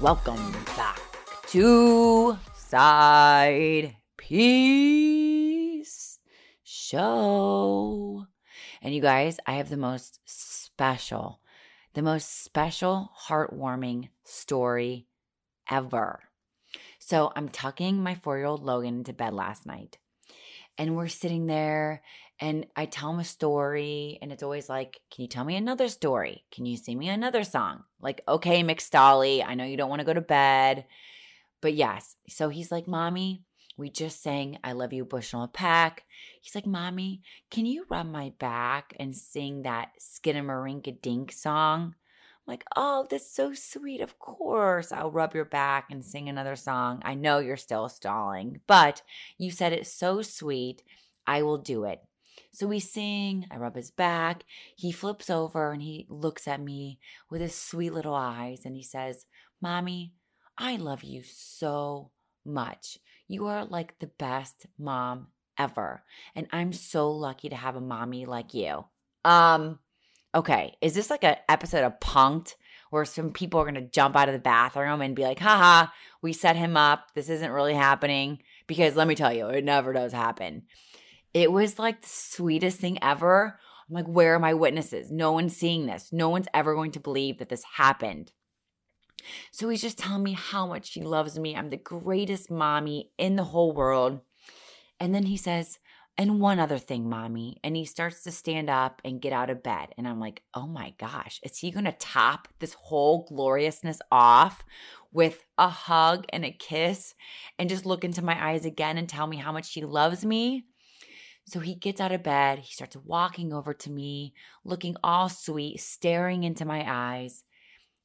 Welcome back to Side Piece Show. And you guys, I have the most special, the most special, heartwarming story ever. So I'm tucking my four year old Logan into bed last night. And we're sitting there, and I tell him a story, and it's always like, Can you tell me another story? Can you sing me another song? Like, okay, McStolly, I know you don't want to go to bed. But yes, so he's like, Mommy, we just sang I Love You Bushel of Pack. He's like, Mommy, can you rub my back and sing that Skidamarinka Dink song? I'm like, oh, that's so sweet. Of course, I'll rub your back and sing another song. I know you're still stalling, but you said it so sweet. I will do it. So we sing, I rub his back. He flips over and he looks at me with his sweet little eyes and he says, Mommy, I love you so much. You are like the best mom ever. And I'm so lucky to have a mommy like you. Um, okay, is this like an episode of Punked where some people are going to jump out of the bathroom and be like, haha, we set him up. This isn't really happening? Because let me tell you, it never does happen. It was like the sweetest thing ever. I'm like, where are my witnesses? No one's seeing this. No one's ever going to believe that this happened. So he's just telling me how much he loves me. I'm the greatest mommy in the whole world. And then he says, and one other thing, mommy. And he starts to stand up and get out of bed. And I'm like, oh my gosh, is he going to top this whole gloriousness off with a hug and a kiss and just look into my eyes again and tell me how much he loves me? So he gets out of bed. He starts walking over to me, looking all sweet, staring into my eyes.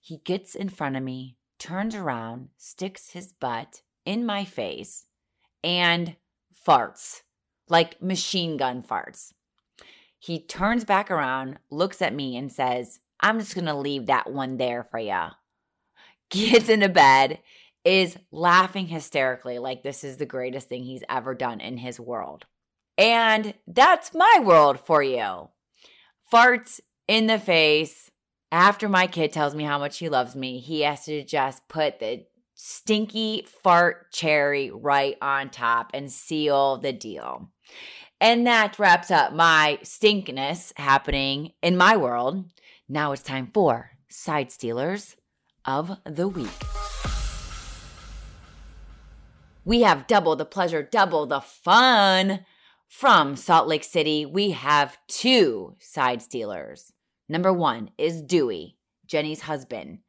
He gets in front of me, turns around, sticks his butt in my face, and farts like machine gun farts. He turns back around, looks at me, and says, I'm just going to leave that one there for you. Gets into bed, is laughing hysterically like this is the greatest thing he's ever done in his world. And that's my world for you. Farts in the face. After my kid tells me how much he loves me, he has to just put the stinky fart cherry right on top and seal the deal. And that wraps up my stinkness happening in my world. Now it's time for Side Stealers of the Week. We have double the pleasure, double the fun. From Salt Lake City, we have two side stealers. Number one is Duy, Jennie's husband.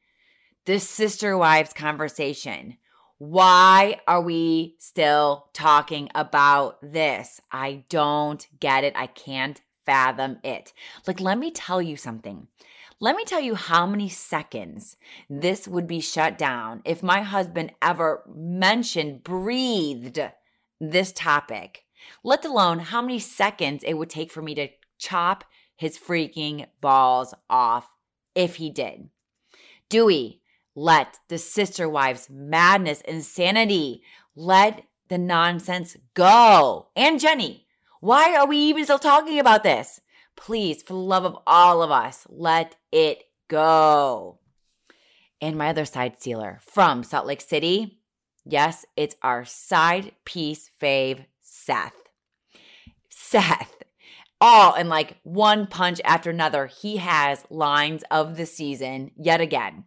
The sister wives conversation. Why are we still talking about this? I don't get it. I can't fathom it. Like, let me tell you something. Let me tell you how many seconds this would be shut down if my husband ever mentioned, breathed this topic, let alone how many seconds it would take for me to chop his freaking balls off if he did. Duy, let the sister wives madness, insanity, let the nonsense go. And Jennie, why are we even still talking about this? Please, for the love of all of us, let it go. And my other side stealer from Salt Lake City. Yes, it's our side piece fave, Seth. Seth, all in like one punch after another, he has lines of the season yet again.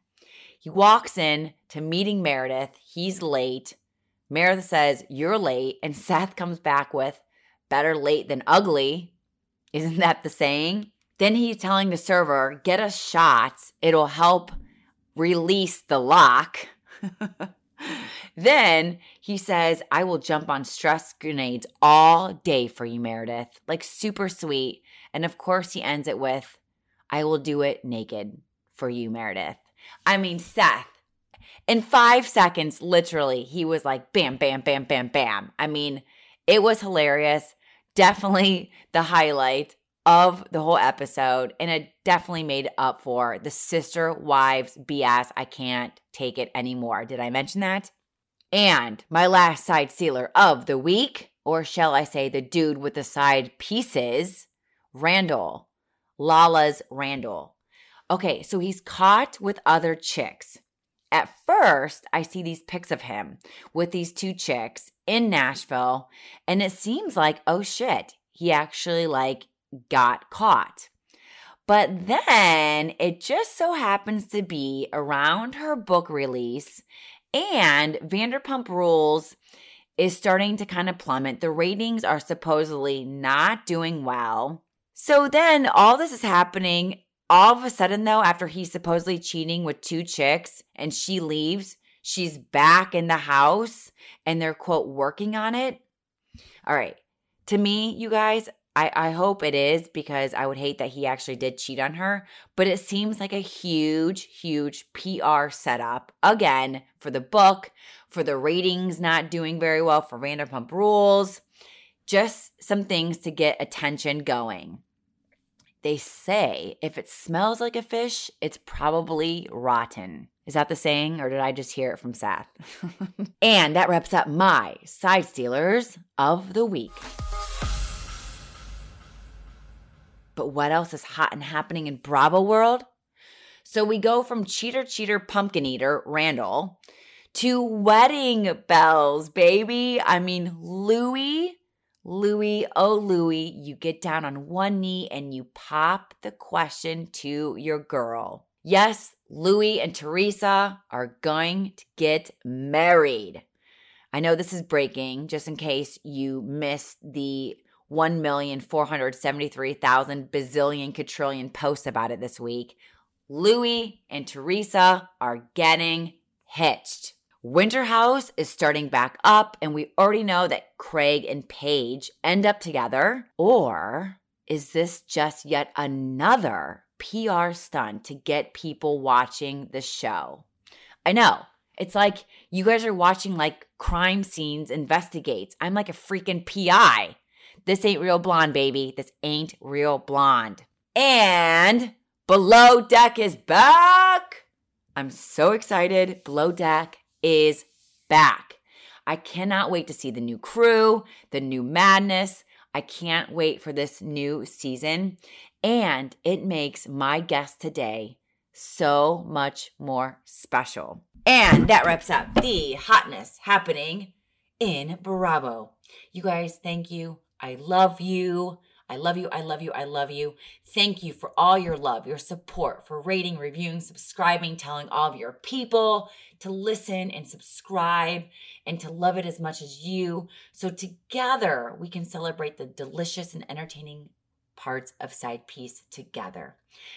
He walks in to meeting Meredith. He's late. Meredith says, You're late. And Seth comes back with, Better late than ugly. Isn't that the saying? Then he's telling the server, Get us shots. It'll help release the lock. then he says, I will jump on stress grenades all day for you, Meredith. Like super sweet. And of course, he ends it with, I will do it naked for you, Meredith. I mean, Seth, in five seconds, literally, he was like, bam, bam, bam, bam, bam. I mean, it was hilarious. Definitely the highlight of the whole episode. And it definitely made up for the sister wives BS. I can't take it anymore. Did I mention that? And my last side sealer of the week, or shall I say the dude with the side pieces, Randall. Lala's Randall. Okay, so he's caught with other chicks. at first, I see these pics of him with these two chicks in Nashville, and it seems like, oh shit, he actually like got caught. But then it just so happens to be around her book release, and Vanderpump Rules is starting to kind of plummet. The ratings are supposedly not doing well. So then all this is happening all of a sudden, though, after he's supposedly cheating with two chicks and she leaves, she's back in the house and they're, quote, working on it. All right. To me, you guys, I, I hope it is because I would hate that he actually did cheat on her. But it seems like a huge, huge PR setup again for the book, for the ratings not doing very well for Vanderpump Rules. Just some things to get attention going. They say if it smells like a fish, it's probably rotten. Is that the saying, or did I just hear it from Seth? and that wraps up my side stealers of the week. But what else is hot and happening in Bravo world? So we go from cheater, cheater, pumpkin eater, Randall, to wedding bells, baby. I mean, Luis Luis, oh Luis, you get down on one knee and you pop the question to your girl. Yes, Luis and Teresa are going to get married. I know this is breaking, just in case you missed the 1,473,000 bazillion quadrillion posts about it this week. Luis and Teresa are getting hitched. Winter House is starting back up, and we already know that Craig and Paige end up together. Or is this just yet another PR stunt to get people watching the show? I know. It's like you guys are watching like crime scenes investigates. I'm like a freaking PI. This ain't real blonde, baby. This ain't real blonde. And Below Deck is back. I'm so excited. Below Deck is back. I cannot wait to see the new crew, the new madness. I can't wait for this new season. And it makes my guest today so much more special. And that wraps up the hotness happening in Bravo. You guys, thank you. I love you. I love you. I love you. I love you. Thank you for all your love, your support, for rating, reviewing, subscribing, telling all of your people to listen and subscribe and to love it as much as you. So together we can celebrate the delicious and entertaining parts of Side Piece together.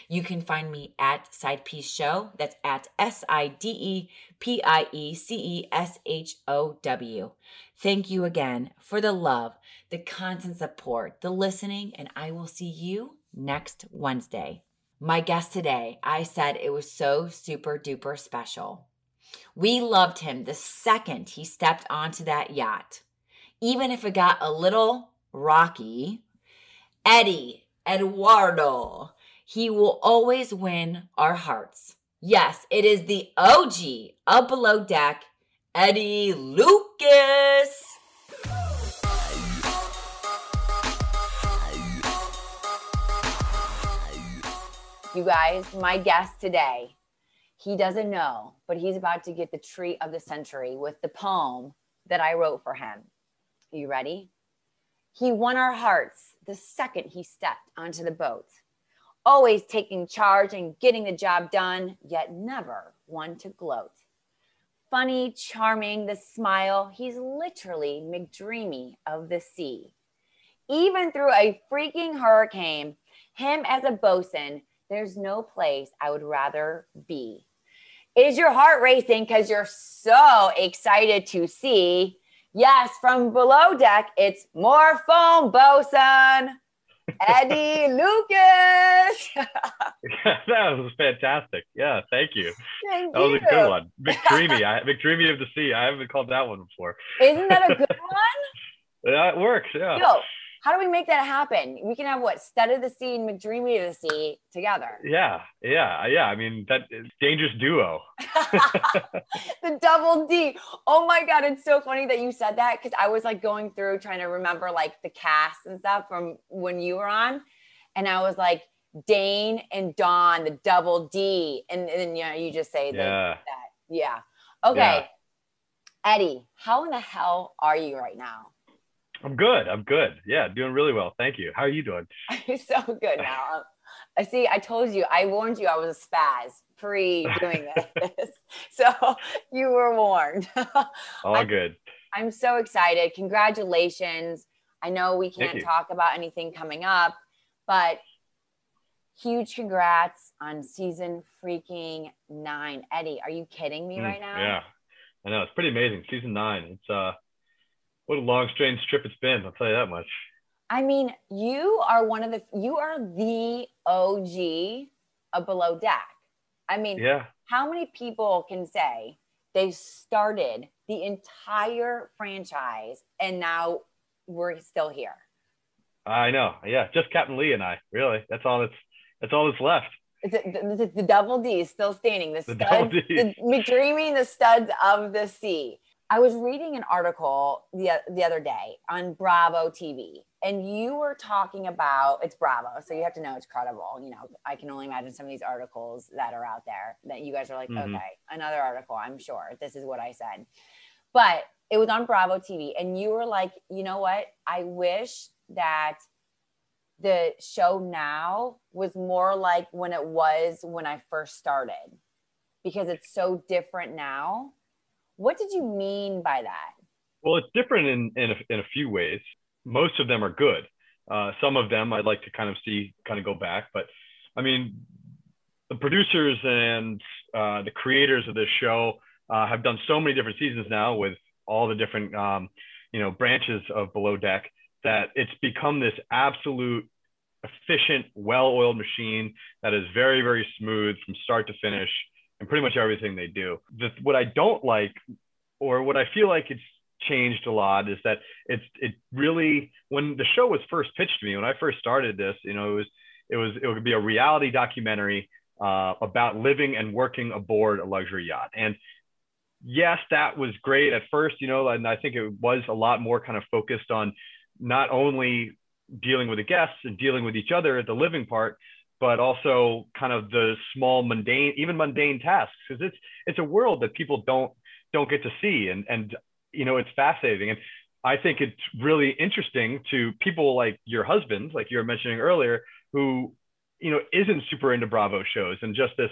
You can find me at Side Piece Show. That's at S I D E P I E C E S H O W. Thank you again for the love, the constant support, the listening, and I will see you next Wednesday. My guest today, I said it was so super duper special. We loved him the second he stepped onto that yacht. Even if it got a little rocky, Eddie, Eduardo. He will always win our hearts. Yes, it is the OG of Below Deck, Eddie Lucas. You guys, my guest today, he doesn't know, but he's about to get the treat of the century with the poem that I wrote for him. Are you ready? He won our hearts the second he stepped onto the boat, always taking charge and getting the job done, yet never one to gloat. Funny, charming, the smile, he's literally McDreamy of the sea. Even through a freaking hurricane, him as a bosun, there's no place I would rather be. Is your heart racing because you're so excited to see Yes, from below deck, it's more foam, bosun. Eddie Lucas. that was fantastic. Yeah, thank you. Thank that you. was a good one. McDreamy. I, McDreamy of the Sea. I haven't called that one before. Isn't that a good one? yeah, it works. Yeah. Yo, how do we make that happen? We can have what stud of the Sea and McDreamy of the Sea together. Yeah, yeah, yeah. I mean that dangerous duo. the double D. Oh my god, it's so funny that you said that because I was like going through trying to remember like the cast and stuff from when you were on, and I was like Dane and Dawn, the double D, and then you know you just say yeah. that Yeah. Okay. Yeah. Eddie, how in the hell are you right now? I'm good. I'm good. Yeah, doing really well. Thank you. How are you doing? I'm so good now. I see. I told you. I warned you. I was a spaz pre doing this, so you were warned. All I'm- good. I'm so excited. Congratulations. I know we can't talk about anything coming up, but huge congrats on season freaking nine. Eddie, are you kidding me Mm, right now? Yeah, I know. It's pretty amazing. Season nine. It's uh, what a long, strange trip it's been. I'll tell you that much. I mean, you are one of the you are the OG of Below Deck. I mean, Yeah. how many people can say they started the entire franchise and now we're still here? I know. Yeah, just Captain Lee and I. Really, that's all that's that's all that's left. The, the, the double D is still standing. The The studs, the, McDreamy, the studs of the sea. I was reading an article the, the other day on Bravo TV, and you were talking about it's Bravo, so you have to know it's credible. You know, I can only imagine some of these articles that are out there that you guys are like, Mhm. okay, another article. I'm sure this is what I said, but it was on Bravo TV, and you were like, you know what? I wish that the show now was more like when it was when I first started because it's so different now. What did you mean by that? Well, it's different in in a, in a few ways. Most of them are good. Uh, some of them I'd like to kind of see kind of go back, but I mean, the producers and uh, the creators of this show uh, have done so many different seasons now with all the different um, you know branches of Below Deck that it's become this absolute efficient, well-oiled machine that is very very smooth from start to finish and pretty much everything they do. What I don't like or what I feel like it's changed a lot is that it's it really when the show was first pitched to me when I first started this you know it was it was it would be a reality documentary uh, about living and working aboard a luxury yacht and yes that was great at first you know and I think it was a lot more kind of focused on not only dealing with the guests and dealing with each other at the living part but also kind of the small mundane even mundane tasks because it's it's a world that people don't don't get to see. And and you know it's fascinating. And i think it's really interesting to people like your husband like you were mentioning earlier who you know isn't super into bravo shows and just this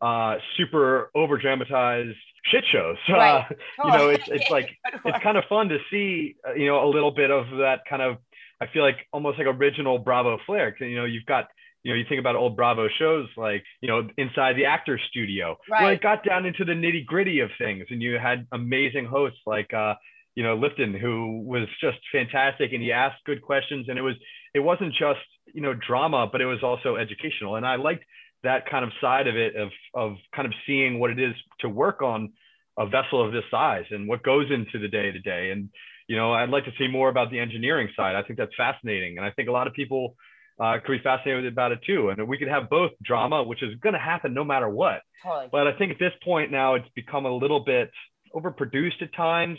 uh super over dramatized shit shows. Right. uh, you know it's it's like it's kind of fun to see uh, you know a little bit of that kind of i feel like almost like original bravo flair. You know you've got you know you think about old bravo shows like you know inside the actor studio where Right. it got down into the nitty gritty of things and you had amazing hosts like uh you know lipton who was just fantastic and he asked good questions and it was it wasn't just you know drama but it was also educational and i liked that kind of side of it of of kind of seeing what it is to work on a vessel of this size and what goes into the day to day and you know i'd like to see more about the engineering side i think that's fascinating and i think a lot of people uh, could be fascinated about it too and we could have both drama which is going to happen no matter what totally. but I think at this point now it's become a little bit overproduced at times.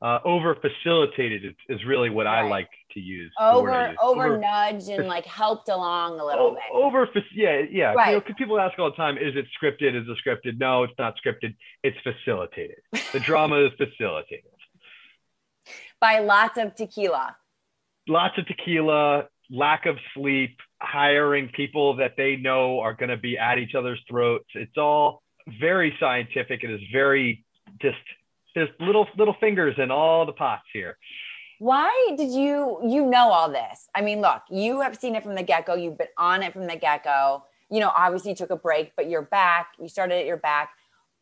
Uh, over facilitated is, really what I like to use. the word I Over use. over nudged and like helped along a little o- bit. over yeah yeah Right. you know people ask all the time is it scripted is it scripted no it's not scripted it's facilitated the drama is facilitated By lots of tequila. lots of tequila lack of sleep hiring people that they know are going to be at each other's throats it's all very scientific it is very just there's little little fingers in all the pots here Why did you you know all this? I mean, look, you have seen it from the get-go. You've been on it from the get-go. You know, obviously you took a break, but you're back. You started at your back.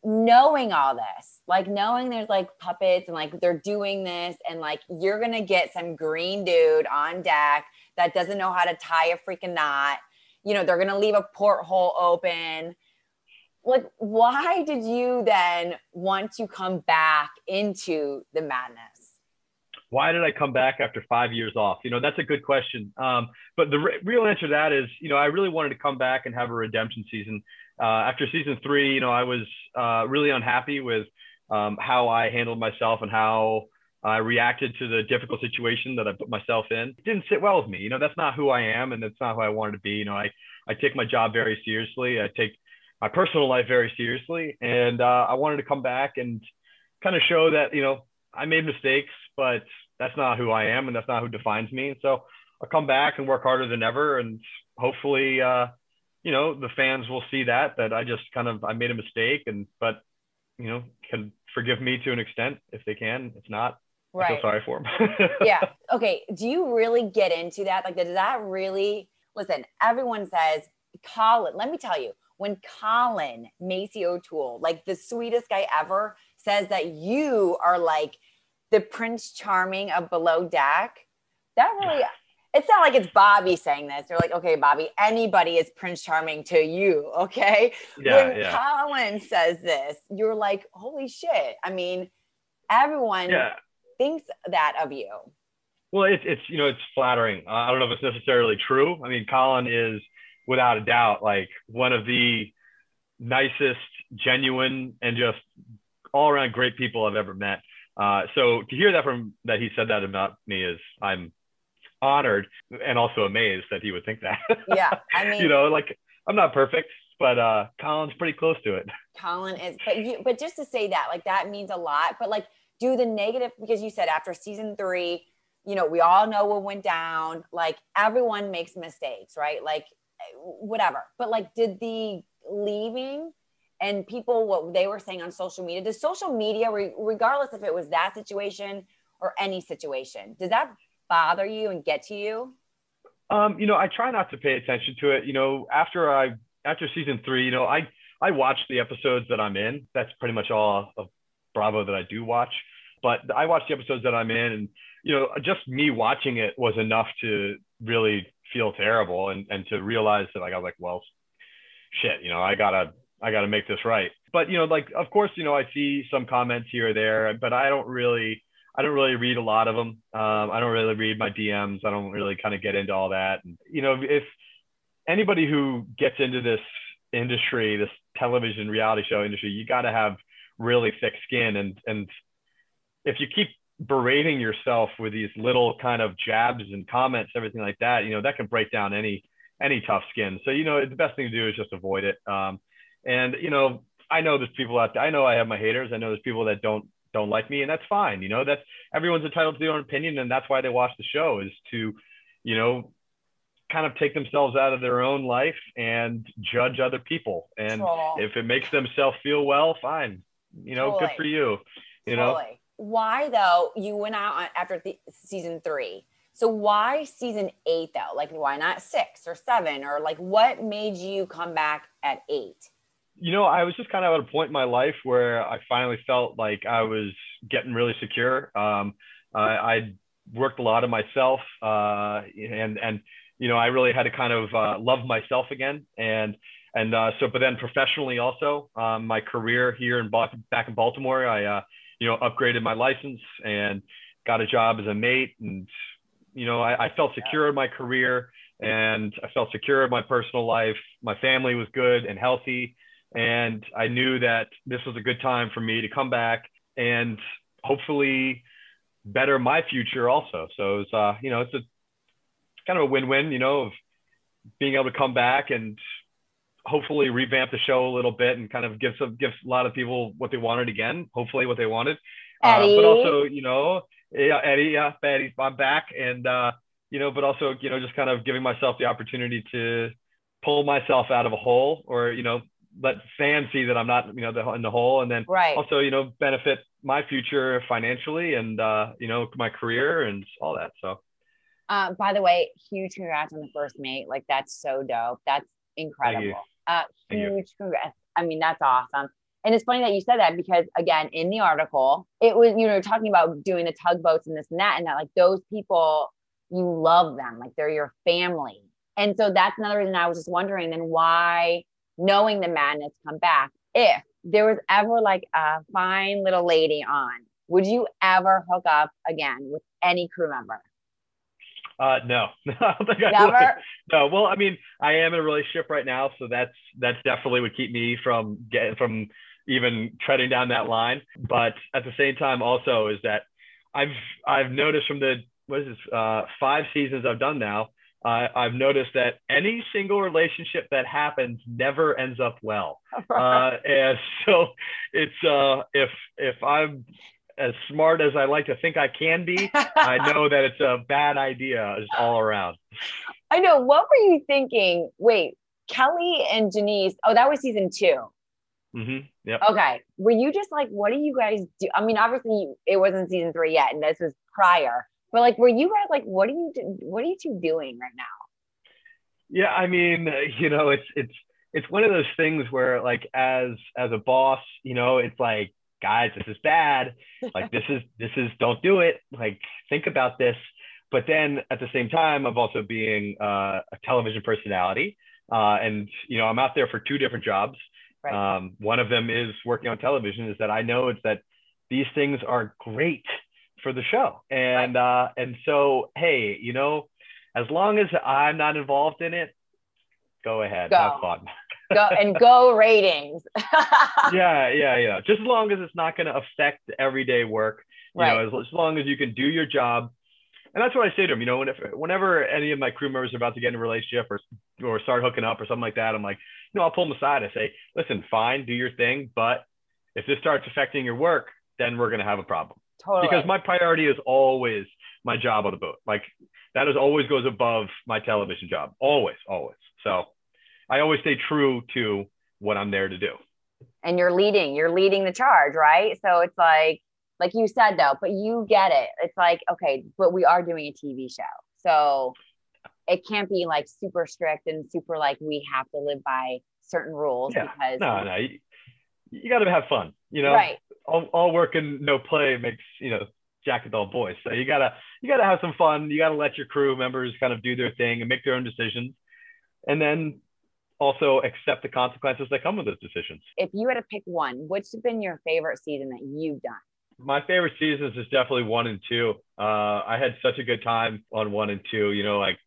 Knowing all this, like knowing there's like puppets and like they're doing this, and like you're gonna get some green dude on deck that doesn't know how to tie a freaking knot. You know, they're gonna leave a porthole open. Like, why did you then want to come back into the madness? why did I come back after five years off? You know, that's a good question. Um, but the re- real answer to that is, you know, I really wanted to come back and have a redemption season. Uh, after season three, you know, I was uh, really unhappy with um, how I handled myself and how I reacted to the difficult situation that I put myself in. It didn't sit well with me. You know, that's not who I am and that's not who I wanted to be. You know, I, I take my job very seriously. I take my personal life very seriously, and uh, I wanted to come back and kind of show that you know I made mistakes, but that's not who I am, and that's not who defines me. So I'll come back and work harder than ever, and hopefully, uh, you know, the fans will see that that I just kind of I made a mistake, and but you know can forgive me to an extent if they can. If not, right. I feel sorry for them. yeah. Okay. Do you really get into that? Like, does that really? Listen, everyone says Colin. Let me tell you, when Colin Macy O'Toole, like the sweetest guy ever, says that you are like the Prince Charming of Below Deck. That really it's not like it's Bobby saying this. They're like, okay, Bobby, anybody is Prince Charming to you. Okay. Yeah, when yeah. Colin says this, you're like, holy shit. I mean, everyone yeah. Thinks that of you. Well, it's, it's, you know, it's flattering. Uh, I don't know if it's necessarily true. I mean, Colin is without a doubt like one of the nicest, genuine, and just all around great people I've ever met. Uh, so to hear that from that he said that about me is I'm honored and also amazed that he would think that. Yeah. I mean, you know, like I'm not perfect, but uh, Colin's pretty close to it. Colin is, but you, but just to say that, like that means a lot. But like, do the negative because you said after season three, you know, we all know what went down. Like everyone makes mistakes, right? Like whatever. But like, did the leaving and people what they were saying on social media? Does social media, regardless if it was that situation or any situation, does that bother you and get to you? Um, you know, I try not to pay attention to it. You know, after I after season three, you know, I I watch the episodes that I'm in. That's pretty much all of Bravo that I do watch. But I watch the episodes that I'm in, and you know, just me watching it was enough to really feel terrible and and to realize that like I was like, well, shit, you know, I gotta I gotta make this right. But you know, like of course, you know, I see some comments here or there, but I don't really I don't really read a lot of them. Um, I don't really read my DMs. I don't really kind of get into all that. And, you know, if anybody who gets into this industry, this television reality show industry, you got to have really thick skin. And and if you keep berating yourself with these little kind of jabs and comments, everything like that, you know, that can break down any any tough skin. So you know, the best thing to do is just avoid it. Um, and you know, I know there's people out there. I know I have my haters. I know there's people that don't don't like me and that's fine you know that's everyone's entitled to their own opinion and that's why they watch the show is to you know kind of take themselves out of their own life and judge other people and if it makes themselves feel well fine you know good for you you know why though you went out after the, season three so why season eight though like why not six or seven or like what made you come back at eight you know, I was just kind of at a point in my life where I finally felt like I was getting really secure. Um, I, I worked a lot of myself, uh, and and you know, I really had to kind of uh, love myself again. And and uh, so, but then professionally also, um, my career here in back in Baltimore, I uh, you know upgraded my license and got a job as a mate, and you know, I, I felt secure in my career and I felt secure in my personal life. My family was good and healthy and I knew that this was a good time for me to come back and hopefully better my future also. So it's uh, you know, it's a kind of a win-win, you know, of being able to come back and hopefully revamp the show a little bit and kind of give some give a lot of people what they wanted again, hopefully what they wanted. Uh, but also, you know, yeah, Eddie, yeah, Eddie, I'm back and uh, you know, but also, you know, just kind of giving myself the opportunity to pull myself out of a hole or, you know, let fans see that I'm not, you know, the, in the hole, and then right. also, you know, benefit my future financially and uh, you know my career and all that. So, uh, by the way, huge congrats on the first mate. Like that's so dope. That's incredible. Uh, huge congrats. I mean, that's awesome. And it's funny that you said that because again, in the article, it was you know talking about doing the tugboats and this and that, and that like those people, you love them, like they're your family. And so that's another reason I was just wondering then why knowing the madness come back. If there was ever like a fine little lady on, would you ever hook up again with any crew member? Uh, no, I don't think I Never? would. No, well, I mean, I am in a relationship right now, so that's that's definitely would keep me from getting from even treading down that line. But at the same time, also is that I've I've noticed from the what is this uh, five seasons I've done now uh, I've noticed that any single relationship that happens never ends up well. Uh, and so it's uh, if if I'm as smart as I like to think I can be, I know that it's a bad idea just all around. I know. What were you thinking? Wait, Kelley and Jennice. Oh, that was season 2 Mm-hmm. Yep. Okay. Were you just like, what do you guys do? I mean, obviously it wasn't season three yet, and this was prior. But like, were you guys like, what are you, do- what are you two doing right now? Yeah, I mean, you know, it's it's it's one of those things where like as as a boss, you know, it's like, guys, this is bad. Like this is this is don't do it. Like think about this. But then at the same time, of also being uh, a television personality, uh, and you know, I'm out there for two different jobs. Right. Um, one of them is working on television. Is that I know it's that these things are great for the show, and uh, and so hey, you know, as long as I'm not involved in it, go ahead, Go. have fun. Go and go ratings. yeah, yeah, yeah. Just as long as it's not going to affect everyday work, you Right. know, as, as long as you can do your job. And that's what I say to them. You know, whenever, whenever any of my crew members are about to get in a relationship or or start hooking up or something like that, I'm like, you know, I'll pull them aside. I say, listen, fine, do your thing, but if this starts affecting your work, then we're going to have a problem. totally. Because my priority is always my job on the boat. Like that is always goes above my television job. Always, always. So I always stay true to what I'm there to do. and you're leading, you're leading the charge, right? So it's like, like you said though, but you get it. It's like, okay, but we are doing a TV show. So it can't be like super strict and super like we have to live by certain rules Yeah. because No, no, you, you got to have fun. You know, right. all, all work and no play makes you know Jack and dull boys. So you gotta you gotta have some fun. You gotta let your crew members kind of do their thing and make their own decisions, and then also accept the consequences that come with those decisions. If you had to pick one, which has been your favorite season that you've done? My favorite seasons is definitely one and two. Uh, I had such a good time on one and two. You know, like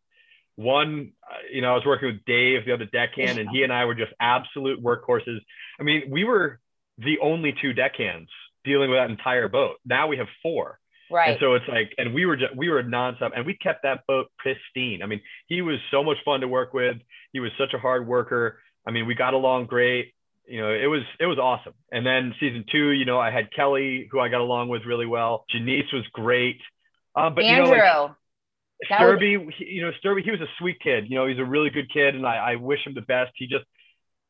one, you know, I was working with Dave, the other deckhand, and he and I were just absolute workhorses. I mean, we were the only two deckhands dealing with that entire boat. Now we have four. Right. And so it's like, and we were just, we were nonstop, and we kept that boat pristine. I mean, he was so much fun to work with. He was such a hard worker. I mean, we got along great. You know, it was it was awesome. And then season two, you know, I had Kelley, who I got along with really well. Jennice was great. Um, but Andrew. you know, like that was- Sturby, he- you know, Sturby, he was a sweet kid. You know, he's a really good kid, and I, I wish him the best. He just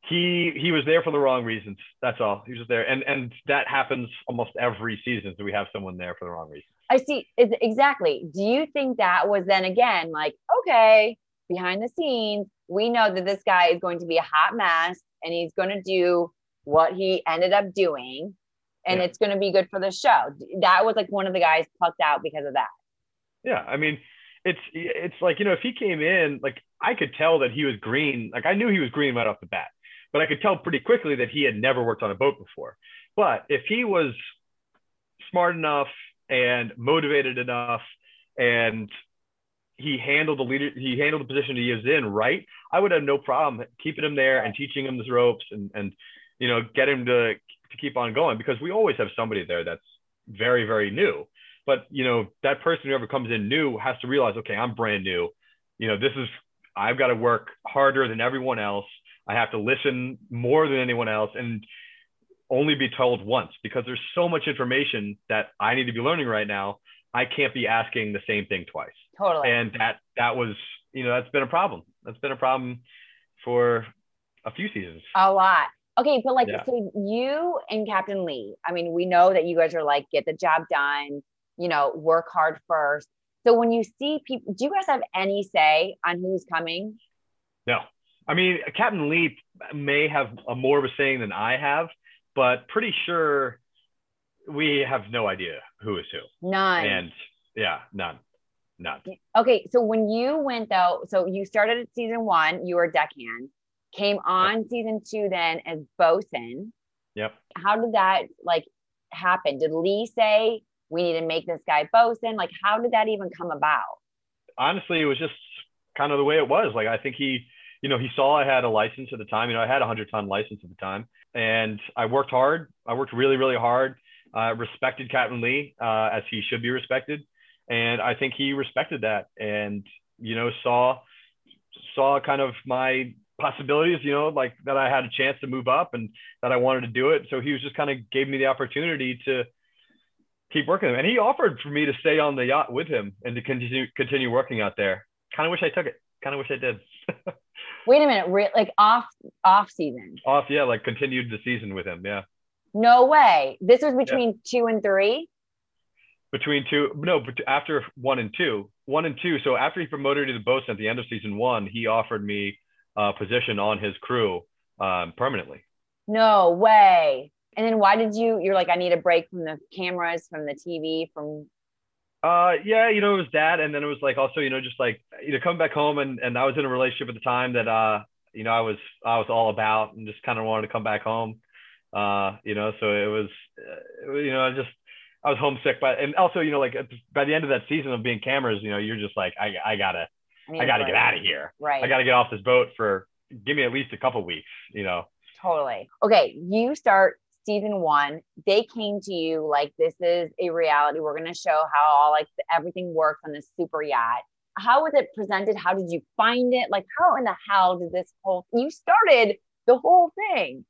he he was there for the wrong reasons. That's all. He was just there, and and that happens almost every season. So we have someone there for the wrong reasons. I see. Exactly. Do you think that was then again like, okay, behind the scenes, we know that this guy is going to be a hot mess and he's going to do what he ended up doing and Yeah. it's going to be good for the show. That was like one of the guys plucked out because of that. Yeah, I mean, it's it's like you know, if he came in, like I could tell that he was green. Like I knew he was green right off the bat, but I could tell pretty quickly that he had never worked on a boat before. But if he was smart enough and motivated enough, and he handled the leader, he handled the position he was in right, I would have no problem keeping him there and teaching him the ropes and and you know get him to to keep on going because we always have somebody there that's very very new. But you know that person whoever comes in new has to realize okay i'm brand new. You know this is i've got to work harder than everyone else. I have to listen more than anyone else and only be told once because there's so much information that i need to be learning right now. I can't be asking the same thing twice Totally. and that that was you know that's been a problem that's been a problem for a few seasons a lot. Okay, but like Yeah. so you and Captain Lee, I mean, we know that you guys are like get the job done, you know, work hard first. So when you see people, do you guys have any say on who's coming? No, I mean Captain Lee may have a more of a saying than I have, but pretty sure we have no idea who is who. None. And yeah, none, none. Okay, so when you went though, so you started at season one, you were deckhand, came on season two then as bosun. Yep. How did that like happen? Did Lee say we need to make this guy bosun? Like, how did that even come about? Honestly, it was just kind of the way it was. Like I think he, you know, he saw I had a license at the time. You know, I had a hundred ton license at the time, and I worked hard. I worked really, really hard. I respected Captain Lee uh, as he should be respected, and I think he respected that. And you know, saw saw kind of my possibilities, you know, like that I had a chance to move up and that I wanted to do it. So he was just kind of gave me the opportunity to keep working. And he offered for me to stay on the yacht with him and to continue continue working out there. Kind of wish I took it. Kind of wish I did. Wait a minute, re- like off off season. Off, yeah, like continued the season with him. Yeah. No way. This was between two and three. Between two, no, but after one and two, one and two. So after he promoted to the boats at the end of season one, he offered me a position on his crew um, permanently. No way. And then why did you? You're like, I need a break from the cameras, from the TV, from. Uh, yeah, you know, it was that, and then it was like also, you know, just like you know, coming back home, and and I was in a relationship at the time that uh, you know, I was I was all about, and just kind of wanted to come back home. Uh, you know, so it was, uh, you know, I just I was homesick, but and also, you know, like by the end of that season of being cameras, you know, you're just like, I I gotta I, I gotta get out of here. Right. I gotta get off this boat for give me at least a couple weeks. You know. Totally. Okay, you start season one, they came to you like this is a reality. We're going to show how all like everything works on this super yacht. How was it presented? How did you find it? Like, how in the hell did this whole you started the whole thing?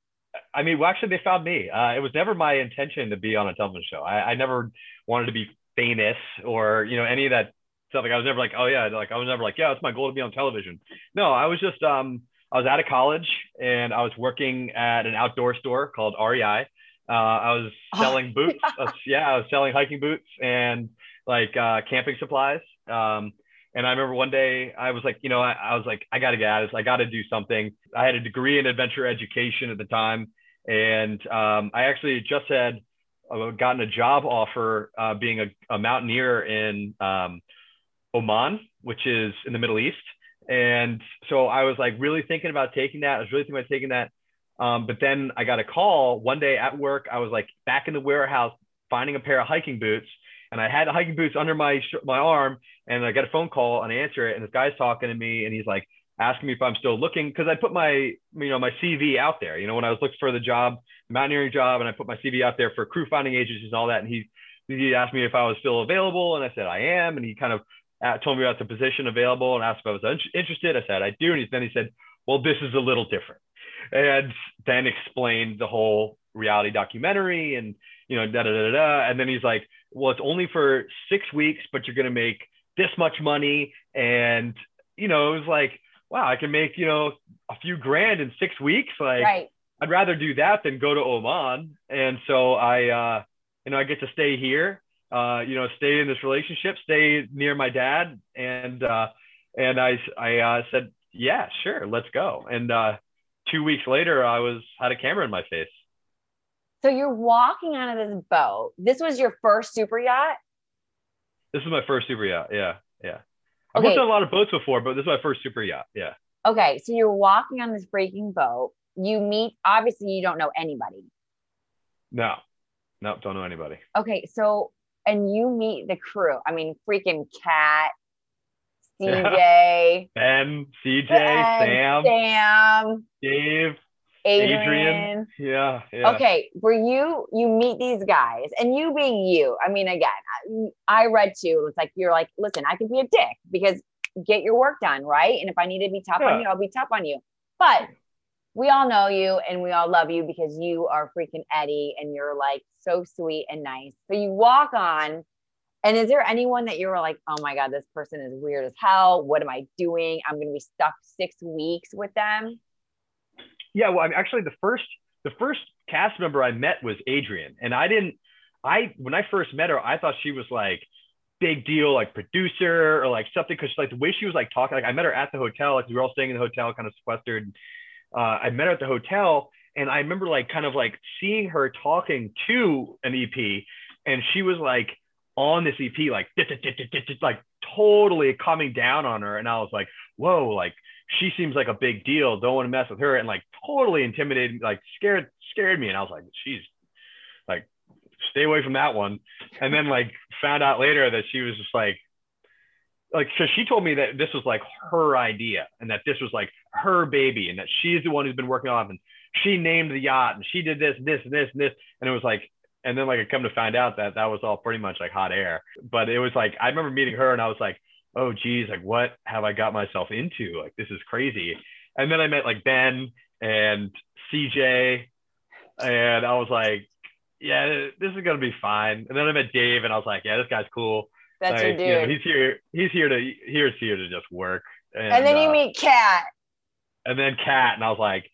I mean, well, actually, they found me. Uh, it was never my intention to be on a television show. I, I never wanted to be famous or you know any of that stuff. Like, I was never like, oh yeah, like I was never like, yeah, it's my goal to be on television. No, I was just um, I was out of college and I was working at an outdoor store called REI. Uh, I was oh, selling boots. Yeah. Uh, yeah. I was selling hiking boots and like uh, camping supplies. Um, and I remember one day I was like, you know, I, I was like, I got to get out of this. I got to do something. I had a degree in adventure education at the time. And um, I actually just had uh, gotten a job offer uh, being a, a, mountaineer in um, Oman, which is in the Middle East. And so I was like really thinking about taking that. I was really thinking about taking that. Um, but then I got a call one day at work. I was like back in the warehouse finding a pair of hiking boots, and I had hiking boots under my my arm. And I got a phone call and I answer it, and this guy's talking to me, and he's like asking me if I'm still looking because I put my you know my CV out there. You know when I was looking for the job, mountaineering job, and I put my CV out there for crew finding agencies and all that. And he he asked me if I was still available, and I said I am. And he kind of uh, told me about the position available and asked if I was interested. I said, I do. And then he said, well, this is a little different. And then explained the whole reality documentary and, you know, da da da da. And then he's like, well, it's only for six weeks, but you're going to make this much money. And, you know, it was like, wow, I can make, you know, a few grand in six weeks. Like, right. I'd rather do that than go to Oman. And so I, uh, you know, I get to stay here uh, you know, stay in this relationship, stay near my dad. And, uh, and I, I uh, said, yeah, sure, let's go. And uh, two weeks later, I was had a camera in my face. So you're walking out of this boat. This was your first super yacht. This is my first super yacht. Yeah, yeah. I've okay. worked on a lot of boats before, but this is my first super yacht. Yeah. Okay, so you're walking on this breaking boat. You meet. Obviously, you don't know anybody. No, no, don't know anybody. Okay, so and you meet the crew. I mean, freaking Kat, CJ, Ben, CJ, Sam, Sam, Dave, Adrienne. Adrienne. Yeah, yeah. Okay, where you you meet these guys, and you being you. I mean, again, I, I read too. It's like you're like, listen, I could be a dick because get your work done, right? And if I need to be tough yeah. on you, I'll be tough on you. But we all know you and we all love you because you are freaking Eddie and you're like so sweet and nice. So you walk on. And is there anyone that you were like, oh my God, this person is weird as hell? What am I doing? I'm going to be stuck six weeks with them. Yeah. Well, I'm actually the first, the first cast member I met was Adrienne. And I didn't, I, when I first met her, I thought she was like, big deal like producer or like something because like the way she was like talking like I met her at the hotel like we were all staying in the hotel kind of sequestered uh, I met her at the hotel and I remember like kind of like seeing her talking to an EP and she was like on this EP, like, like totally coming down on her. And I was like, whoa, like she seems like a big deal. Don't want to mess with her. And like totally intimidated, like scared, scared me. And I was like, she's like, stay away from that one. And then like found out later that she was just like, like so she told me that this was like her idea and that this was like her baby and that she's the one who's been working on it and she named the yacht and she did this this and this and this and it was like and then like I come to find out that that was all pretty much like hot air but it was like I remember meeting her and I was like oh geez, like what have I got myself into? Like this is crazy. And then I met like Ben and CJ, and I was like, yeah, this is gonna be fine. And then I met Dave, and I was like, yeah, this guy's cool. That's like, your dude. you know, he's here. He's here to. Here to just work. And, and then you uh, meet Kat. and then Kat, and I was like,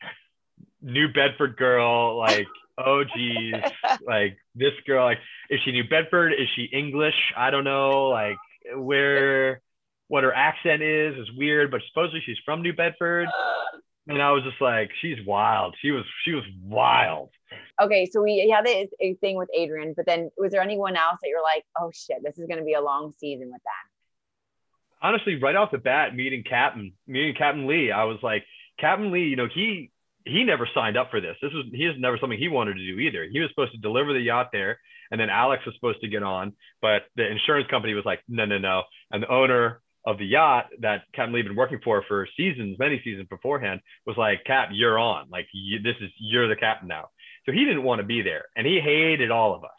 New Bedford girl, like, oh geez, like this girl, like, is she New Bedford? Is she English? I don't know, like where, what her accent is is weird, but supposedly she's from New Bedford. And I was just like, she's wild. She was, she was wild. Okay, so we had this a thing with Adrienne, but then was there anyone else that you're like, oh shit, this is going to be a long season with that? honestly, right off the bat, meeting Captain, meeting Captain Lee, I was like, Captain Lee, you know, he he never signed up for this. This was he is never something he wanted to do either. He was supposed to deliver the yacht there, and then Alex was supposed to get on, but the insurance company was like, no, no, no. And the owner of the yacht that Captain Lee had been working for for seasons, many seasons beforehand, was like, Cap, you're on. Like you, this is you're the captain now. So he didn't want to be there, and he hated all of us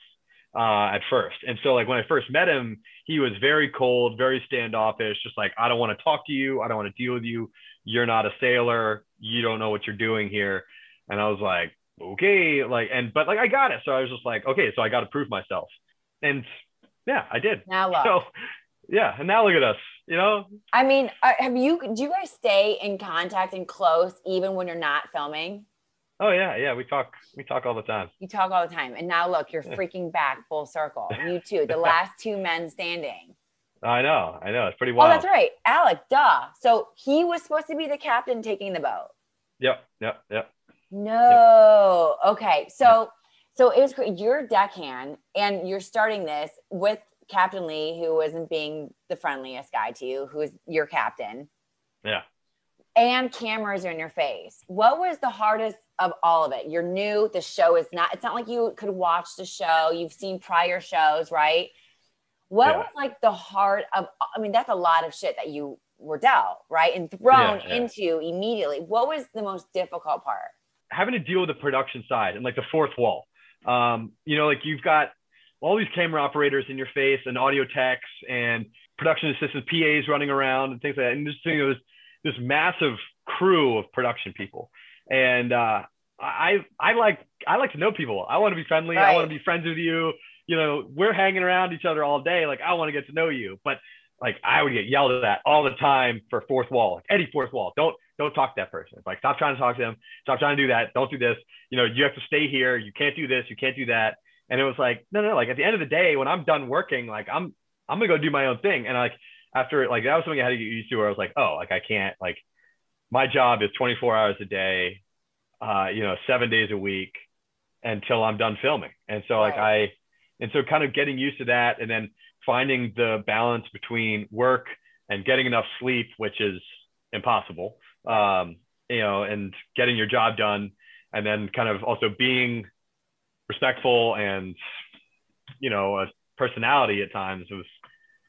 uh, at first. And so, like when I first met him, he was very cold, very standoffish, just like I don't want to talk to you, I don't want to deal with you. You're not a sailor. You don't know what you're doing here. And I was like, okay, like, and but like I got it. So I was just like, okay, so I got to prove myself. And yeah, I did. Now look. So yeah, and now look at us. You know, I mean, have you? Do you guys stay in contact and close even when you're not filming? oh yeah, yeah, we talk, we talk all the time. You talk all the time, and now look, you're freaking back full circle. You too the last two men standing. I know, I know, it's pretty oh, wild. Oh, that's right, Alec. Duh. So he was supposed to be the captain taking the boat. Yep, yep, yep. No. Okay. So so it was great. You're deckhand and you're starting this with Captain Lee, who wasn't being the friendliest guy to you, who's your captain. Yeah. And cameras are in your face. What was the hardest of all of it? You're new. The show is not, it's not like you could watch the show. You've seen prior shows, right? What Yeah. was like the heart of, I mean, that's a lot of shit that you were dealt, right? And thrown Yeah, yeah. into immediately. What was the most difficult part? having to deal with the production side and like the fourth wall. Um, you know, like you've got all these camera operators in your face and audio techs and production assistants, PAs running around and things like that. And just you know, this this massive crew of production people. And uh, I I like I like to know people. I want to be friendly. I want to be friends with you. You know, we're hanging around each other all day. Like I want to get to know you. But like I would get yelled at all the time for fourth wall. Like Eddie, fourth wall. Don't don't talk to that person. It's like stop trying to talk to them. Stop trying to do that. Don't do this. You know, you have to stay here. You can't do this. You can't do that. And it was like, no, no. Like at the end of the day, when I'm done working, like I'm I'm gonna go do my own thing. And like after like that was something I had to get used to. Where I was like, oh, like I can't like my job is 24 hours a day, uh, you know, seven days a week until I'm done filming. And so like Right. I, and so kind of getting used to that, and then finding the balance between work and getting enough sleep, which is impossible, um, you know, and getting your job done, and then kind of also being respectful and, you know, a personality at times was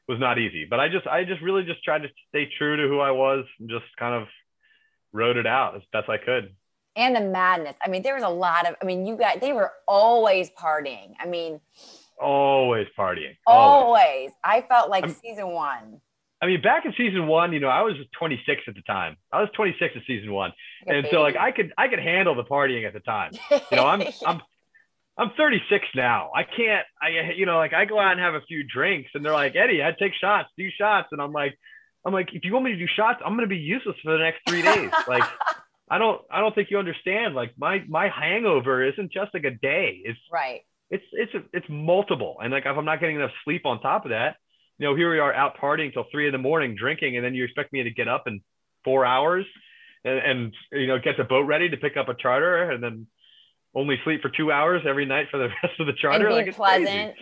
was not easy. But I just I just really just tried to stay true to who I was and just kind of wrote it out as best I could. and the madness. I mean, there was a lot of. I mean, you guys, they were always partying. I mean, Always partying. Always. always. I felt like I'm- season one. I mean, back in season one, you know, I was 26 at the time. I was 26 in season one, and so like. I could I could handle the partying at the time. You know, I'm I'm I'm 36 now. I can't. I you know like I go out and have a few drinks, and they're like Eddie, I take shots, do shots, and I'm like I'm like if you want me to do shots, I'm gonna be useless for the next three days. like I don't I don't think you understand. Like my my hangover isn't just like a day. It's right. it's it's it's multiple and like if i'm not getting enough sleep on top of that you know here we are out partying till three in the morning drinking and then you expect me to get up in four hours and, and you know get the boat ready to pick up a charter and then only sleep for two hours every night for the rest of the charter and be like it's crazy. pleasant.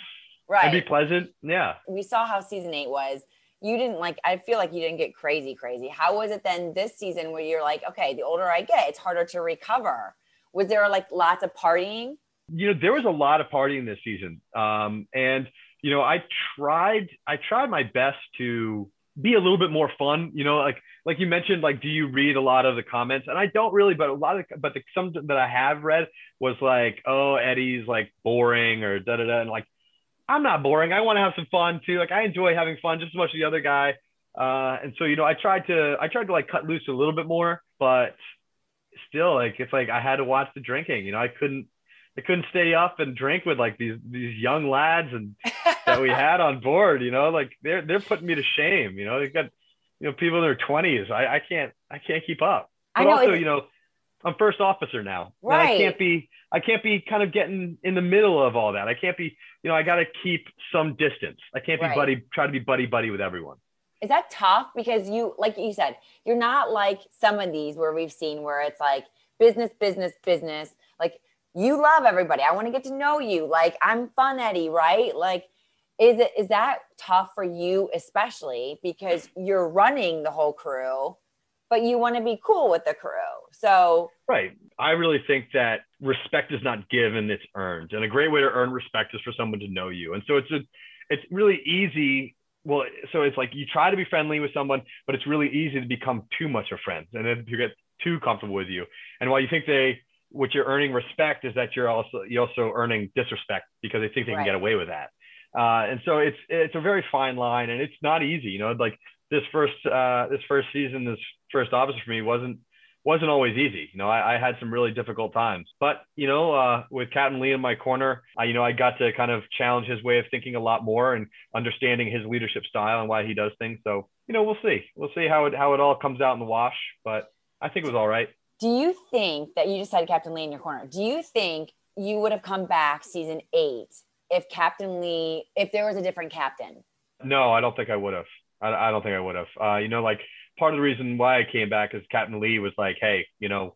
Right. and be pleasant yeah we saw how season eight was. You didn't like, I feel like you didn't get crazy, crazy. How was it then this season where you're like, okay, the older I get, it's harder to recover? Was there like lots of partying? you know there was a lot of partying this season um, and you know i tried i tried my best to be a little bit more fun you know like like you mentioned like do you read a lot of the comments? And i don't really but a lot of but the some that i have read was like oh eddie's like boring or da da da and like i'm not boring. I want to have some fun too. Like i enjoy having fun just as much as the other guy. Uh, and so, you know, I tried to, I tried to like cut loose a little bit more, but still like, it's like I had to watch the drinking, you know, I couldn't, I couldn't stay up and drink with like these, these young lads and that we had on board, you know, like they're, they're putting me to shame, you know, they've got, you know, people in their twenties. I, I can't, I can't keep up. But I know, also, you know, I'm first officer now. Right. I can't be, I can't be kind of getting in the middle of all that. I can't be, you know, I got to keep some distance. I can't be Right. buddy, try to be buddy buddy with everyone. Is that tough? Because you, like you said, you're not like some of these where we've seen where it's like business, business, business. Like you love everybody. I want to get to know you. Like I'm fun, Eddie, right? Like, is it is that tough for you, especially because you're running the whole crew, but you want to be cool with the crew. So Right. I really think that respect is not given, it's earned. And a great way to earn respect is for someone to know you. And so it's a, it's really easy. Well, so it's like you try to be friendly with someone, but it's really easy to become too much of friends and then you get too comfortable with you. And while you think they, what you're earning respect is that you're also, you're also earning disrespect because they think they Right. can get away with that. Uh, and so it's, it's a very fine line and it's not easy, you know, like this first, uh, this first season, this first officer for me wasn't, wasn't always easy. You know, I, I had some really difficult times, but you know, uh, with Captain Lee in my corner, I, you know, I got to kind of challenge his way of thinking a lot more and understanding his leadership style and why he does things. So, you know, we'll see, we'll see how it, how it all comes out in the wash, but I think it was all right. do you think that you just had Captain Lee in your corner? Do you think you would have come back season eight if Captain Lee, if there was a different captain? No, I don't think I would have. I, I don't think I would have. Uh, you know, like part of the reason why I came back is Captain Lee was like, hey, you know,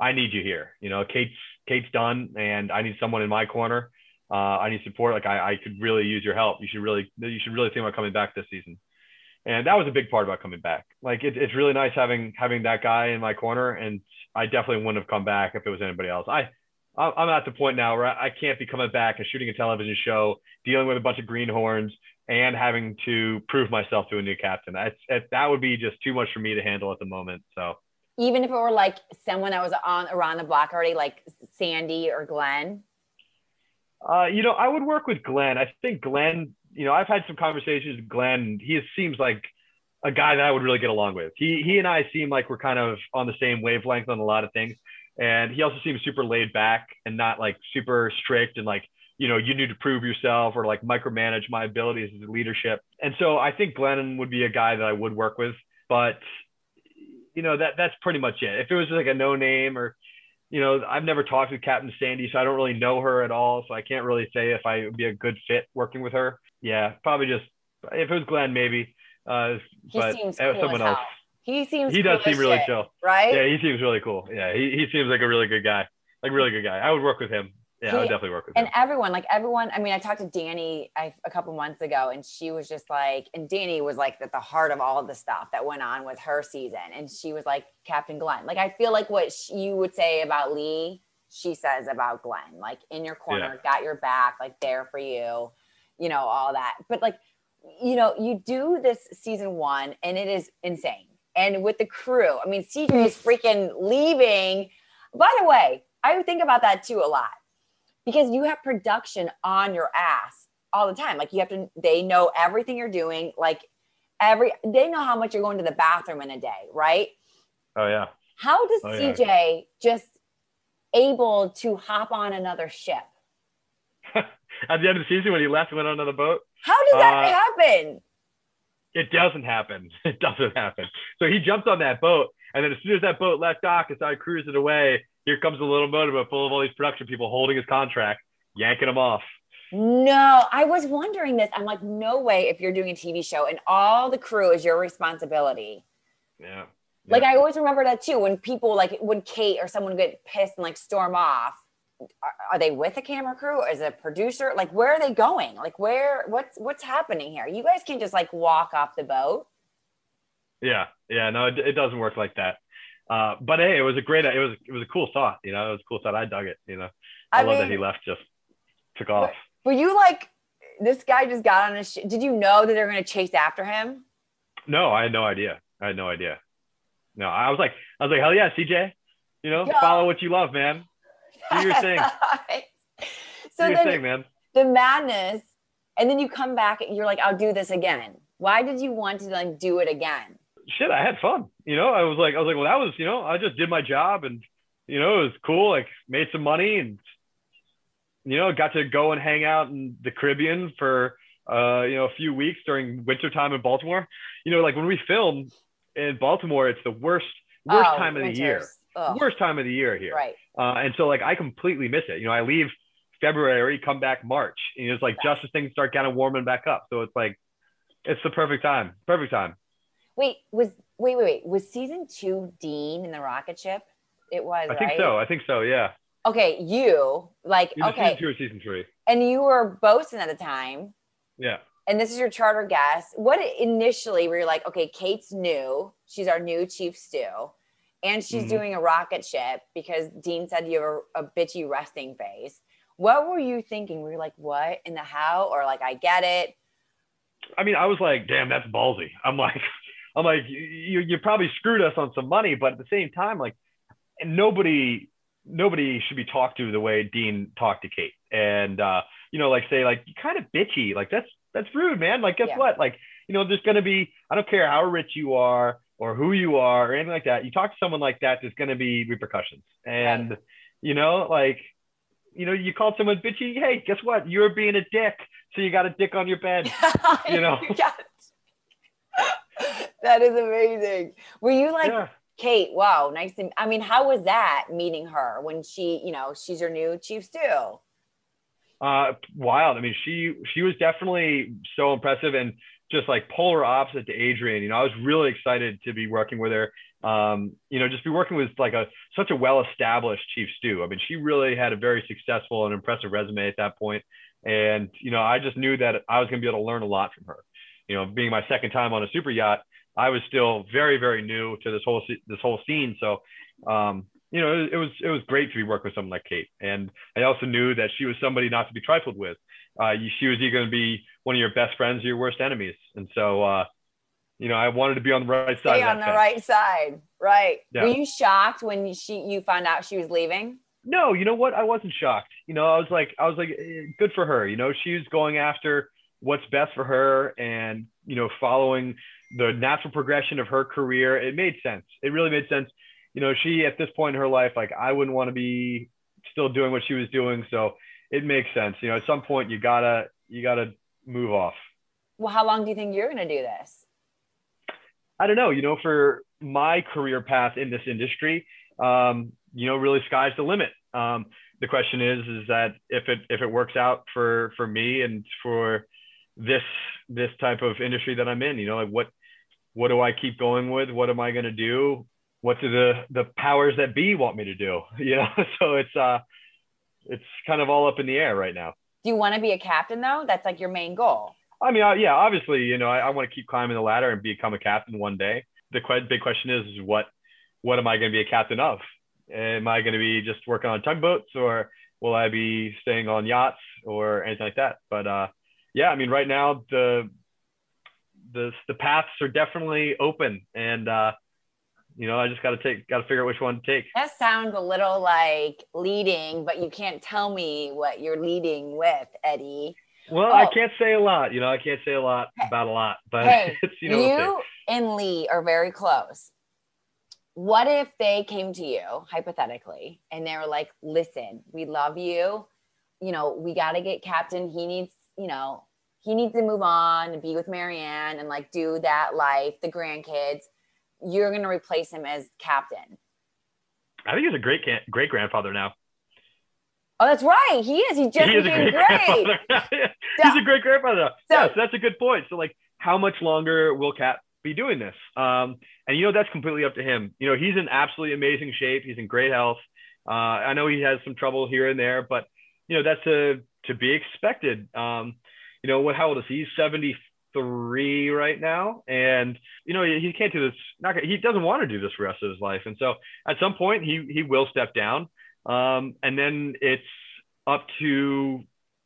I need you here. You know, Kate's Kate's done, and I need someone in my corner. Uh, I need support. Like I, I could really use your help. You should really you should really think about coming back this season. And that was a big part about coming back. Like it, it's really nice having having that guy in my corner, and I definitely wouldn't have come back if it was anybody else. I I'm at the point now where I can't be coming back and shooting a television show, dealing with a bunch of greenhorns, and having to prove myself to a new captain. That's that would be just too much for me to handle at the moment. So Even if it were like someone that was on around the block already, like Sandy or Glenn. Uh, you know, I would work with Glenn. I think Glenn, you know, I've had some conversations with Glenn. He seems like a guy that I would really get along with. He he and I seem like we're kind of on the same wavelength on a lot of things. And he also seems super laid back and not like super strict and like, you know, you need to prove yourself or like micromanage my abilities as a leadership. And so I think Glennon would be a guy that I would work with. But you know, that that's pretty much it. If it was like a no name or you know, I've never talked with Captain Sandy, so I don't really know her at all. So I can't really say if I would be a good fit working with her. Yeah, probably just if it was Glenn, maybe. Uh, He but seems uh, cool someone else. He seems He does seem as really shit, chill. right? Yeah, he seems really cool. Yeah, he, he seems like a really good guy. Like really good guy. I would work with him. Yeah, I would definitely work with and him. And everyone like everyone i mean i talked to dani I, a couple months ago and she was just like and dani was like at the heart of all of the stuff that went on with her season and she was like captain glenn like i feel like what sh- you would say about lee she says about glenn like in your corner got your back like there for you you know all that but like you know you do this season one and it is insane and with the crew i mean cj is freaking leaving by the way i think about that too a lot because you have production on your ass all the time. Like you have to, they know everything you're doing. Like every, they know how much you're going to the bathroom in a day, right? Oh yeah. How does Oh, yeah. CJ just able to hop on another ship? At the end of the season, when he left, and went on another boat. How does that Uh, happen? It doesn't happen. It doesn't happen. So he jumped on that boat, and then as soon as that boat left dock and started cruising away, here comes a little motorboat full of all these production people holding his contract, yanking him off. No, I was wondering this. I'm like, no way if you're doing a TV show and all the crew is your responsibility. Yeah. Like I always remember that too. When people like when Kate or someone get pissed and like storm off, are, are they with a camera crew? Or is it a producer? Like where are they going? Like where? What's what's happening here? You guys can't just like walk off the boat. Yeah, yeah, no, it, it doesn't work like that. Uh, but hey, it was a great, it was, it was a cool thought. You know, it was a cool thought. I dug it. You know, I, I, love mean, that he left. Just took off. were you like this guy just got on a? Sh- Did you know that they're going to chase after him? No, I had no idea. I had no idea. No, I was like, I was like, hell yeah, CJ. You know, Yeah. follow what you love, man. Do your thing. so Do your then thing, man. the madness, and then you come back and you're like, I'll do this again. Why did you want to like do it again? Shit, I had fun. You know, I was like, I was like, well, that was, you know, I just did my job and, you know, it was cool. Like, made some money and, you know, got to go and hang out in the Caribbean for, uh, you know, a few weeks during winter time in Baltimore. You know, like when we film in Baltimore, it's the worst, worst Oh, time of the year. Ugh, Worst time of the year here. Right. Uh, and so like I completely miss it. You know, I leave February, come back March. And it's like just as things start kind of warming back up. So it's like it's the perfect time. Perfect time. Wait, was wait, wait, wait. Was season two Dean in the rocket ship? It was, I right? think so. I think so. Yeah. Okay, you like Either okay, Season two or season three. and you were bosun at the time, Yeah. and this is your charter guest. What initially were you like? Okay, Kate's new. She's our new chief stew, and she's Mhm. doing a rocket ship because Dean said you have a, a bitchy resting face. What were you thinking? Were you like, what in the how? Or like, I get it. I mean, I was like, damn, that's ballsy. I'm like, I'm like, you, you probably screwed us on some money, but at the same time, like, nobody, nobody should be talked to the way Dean talked to Kate, and uh, you know, like say, like, you kind of bitchy, like that's that's rude, man. Like, guess Yeah. what? Like, you know, there's gonna be, I don't care how rich you are or who you are or anything like that. You talk to someone like that, there's gonna be repercussions, and you know, like. You know, you called someone bitchy. Hey, guess what? You're being a dick, so you got a dick on your bed. You know. Yes. that is amazing. Were you like, yeah. Kate, wow, nice to I mean, how was that meeting her when she, you know, she's your new chief stew? uh wild i mean she she was definitely so impressive and just like polar opposite to adrienne. You know i was really excited to be working with her. Um you know just be working with like a such a well established chief stew. I mean she really had a very successful and impressive resume at that point. point and you know i just knew that i was going to be able to learn a lot from her. You know being my second time on a super yacht i was still very very new to this whole this whole scene. So um you know, it, it was it was great to be working with someone like Kate, and I also knew that she was somebody not to be trifled with. Uh, she was either going to be one of your best friends or your worst enemies, and so uh, you know, I wanted to be on the right side. Stay on the fence. right side. Right. Yeah. Were you shocked when she you found out she was leaving? No, you know what? I wasn't shocked. You know, I was like, I was like, eh, good for her. You know, she was going after what's best for her, and you know, following the natural progression of her career. It made sense. It really made sense. You know, she at this point in her life, like, I wouldn't want to be still doing what she was doing. So it makes sense. You know, at some point, you gotta, you gotta move off. Well, how long do you think you're gonna do this? I don't know, you know, for my career path in this industry, um, you know, really sky's the limit. Um, the question is, is that if it if it works out for for me and for this this type of industry that I'm in, you know, like what what do I keep going with? What am I going to do? What do the the powers that be want me to do? You know, so it's uh, it's kind of all up in the air right now. Do you want to be a captain though? That's like your main goal. I mean, uh, yeah, obviously, you know, I, I want to keep climbing the ladder and become a captain one day. The que- big question is, is what, what am I going to be a captain of? Am I going to be just working on tugboats, or will I be staying on yachts or anything like that? But uh, yeah, I mean, right now the the the paths are definitely open, and uh, you know, I just got to take, got to figure out which one to take. That sounds a little like leading, but you can't tell me what you're leading with, Eddie. Well, I Oh. can't say a lot. You know, I can't say a lot about a lot, but Hey, it's you know. you and Lee are very close. What if they came to you hypothetically and they were like, "Listen, we love you. You know, we got to get Captain. He needs, you know, he needs to move on and be with Marianne and like do that life, the grandkids. You're gonna replace him as captain." I think he's a great great grandfather now. Oh, that's right. He is. He just he is a became great great. he's a great grandfather. So- yeah, so that's a good point. So like, how much longer will Cap be doing this? Um, and you know that's completely up to him. You know he's in absolutely amazing shape. He's in great health. Uh, I know he has some trouble here and there, but you know that's a, to be expected. Um, you know what? How old is he? He's seventy three right now, and you know he, can't do this. Not he doesn't want to do this for the rest of his life, and so at some point he he will step down. Um, and then it's up to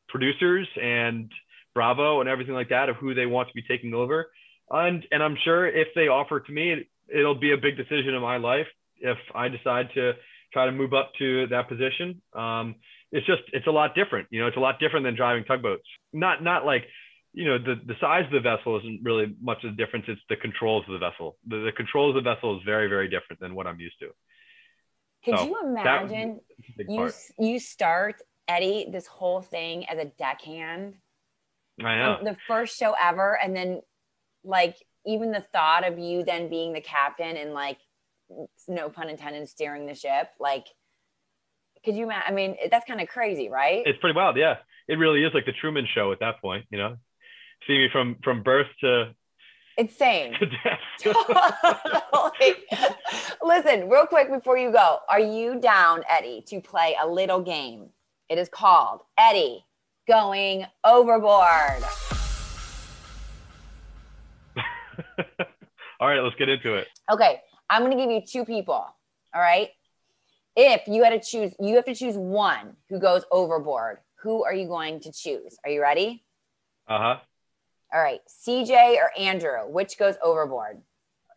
producers and Bravo and everything like that of who they want to be taking over. And and I'm sure if they offer to me, it, it'll be a big decision in my life if I decide to try to move up to that position. Um, it's just it's a lot different. You know, it's a lot different than driving tugboats. Not not like you know, the, the size of the vessel isn't really much of a difference. It's the controls of the vessel. The, the controls of the vessel is very, very different than what I'm used to. Could So, you imagine It's a big you part. you start Eddie this whole thing as a deckhand? I know. Um, the first show ever and then like even the thought of you then being the captain and like no pun intended steering the ship like could you imagine i mean that's kind of crazy right It's pretty wild. Yeah. It really is like the Truman show at that point, you know, see me from, from birth to, insane to death. Totally. listen real quick before you go are you down eddie to play a little game it is called eddie going overboard All right, let's get into it. Okay, I'm gonna give you two people. All right. If you had to choose, you have to choose one who goes overboard. Who are you going to choose? Are you ready? Uh huh. All right, CJ or Andrew, which goes overboard?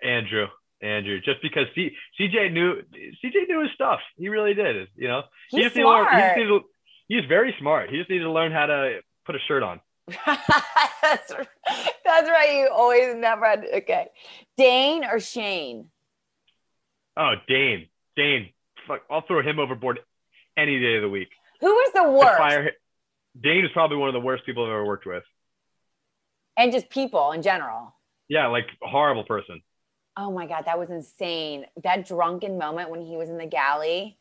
Andrew, Andrew, just because C, CJ knew CJ knew his stuff. He really did. You know, he He's needed to learn- smart. he to- he's very smart. He just needed to learn how to put a shirt on. that's, that's right. You always never had. Okay, Dane or Shane? Oh, Dane, Dane, fuck, I'll throw him overboard any day of the week. Who was the worst? Dane is probably one of the worst people I've ever worked with. And just people in general. Yeah, like a horrible person. Oh my god, that was insane. That drunken moment when he was in the galley,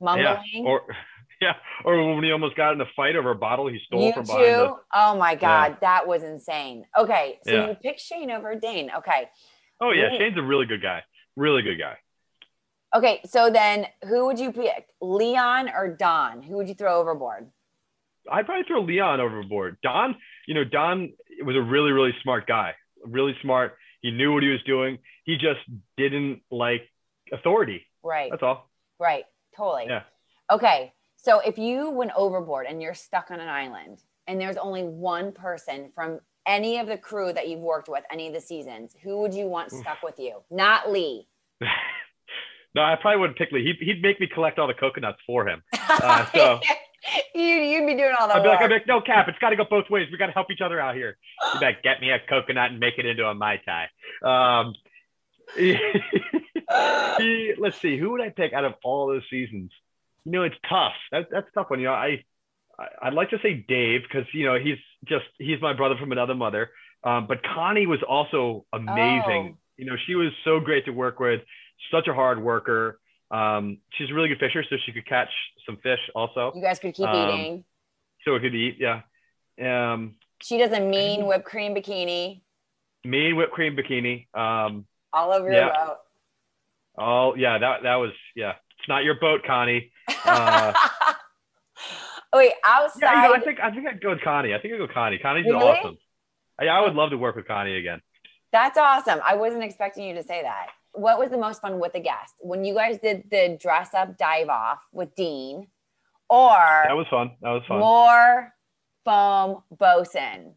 mumbling. Yeah, or yeah, or when he almost got in a fight over a bottle he stole you from too? behind the. Oh my god, that was insane. Okay, so Yeah. you pick Shane over Dane. Okay, Oh yeah, Ooh. Shane's a really good guy. Really good guy. okay. So then, who would you pick, Leon or Don? Who would you throw overboard? I'd probably throw Leon overboard. Don, you know, Don was a really, really smart guy. Really smart. He knew what he was doing. He just didn't like authority. Right, That's all. right, totally. Yeah. Okay, so if you went overboard and you're stuck on an island, and there's only one person from any of the crew that you've worked with, any of the seasons, who would you want Oof. stuck with you? Not Lee. no, I probably wouldn't pick Lee. He'd, he'd make me collect all the coconuts for him. Uh, so- you, you'd be doing all the I'd be like, I'd be like, no, Cap, it's got to go both ways. We got to help each other out here. Be like, get me a coconut and make it into a Mai Tai. Um, he- let's see, who would I pick out of all those seasons? You know, it's tough. That, that's a tough one. You know, I, I I'd like to say Dave because you know he's just he's my brother from another mother. Um, but Connie was also amazing. Oh. You know, she was so great to work with. Such a hard worker. Um, she's a really good fisher, so she could catch some fish also. you guys could keep Um, eating. So we could eat. Yeah. Um, She does a mean whipped cream bikini mean whipped cream bikini. Um, all over Yeah. your boat. oh yeah, that that was yeah. It's not your boat, Connie. Uh, Wait, Yeah, outside. you know, I think I think I'd go with Connie. I think I'd go Connie. Connie's Really? awesome. I, I would love to work with Connie again. That's awesome. I wasn't expecting you to say that. What was the most fun with the guest? When you guys did the dress up dive off with Dean or That was fun. That was fun. more foam bosun?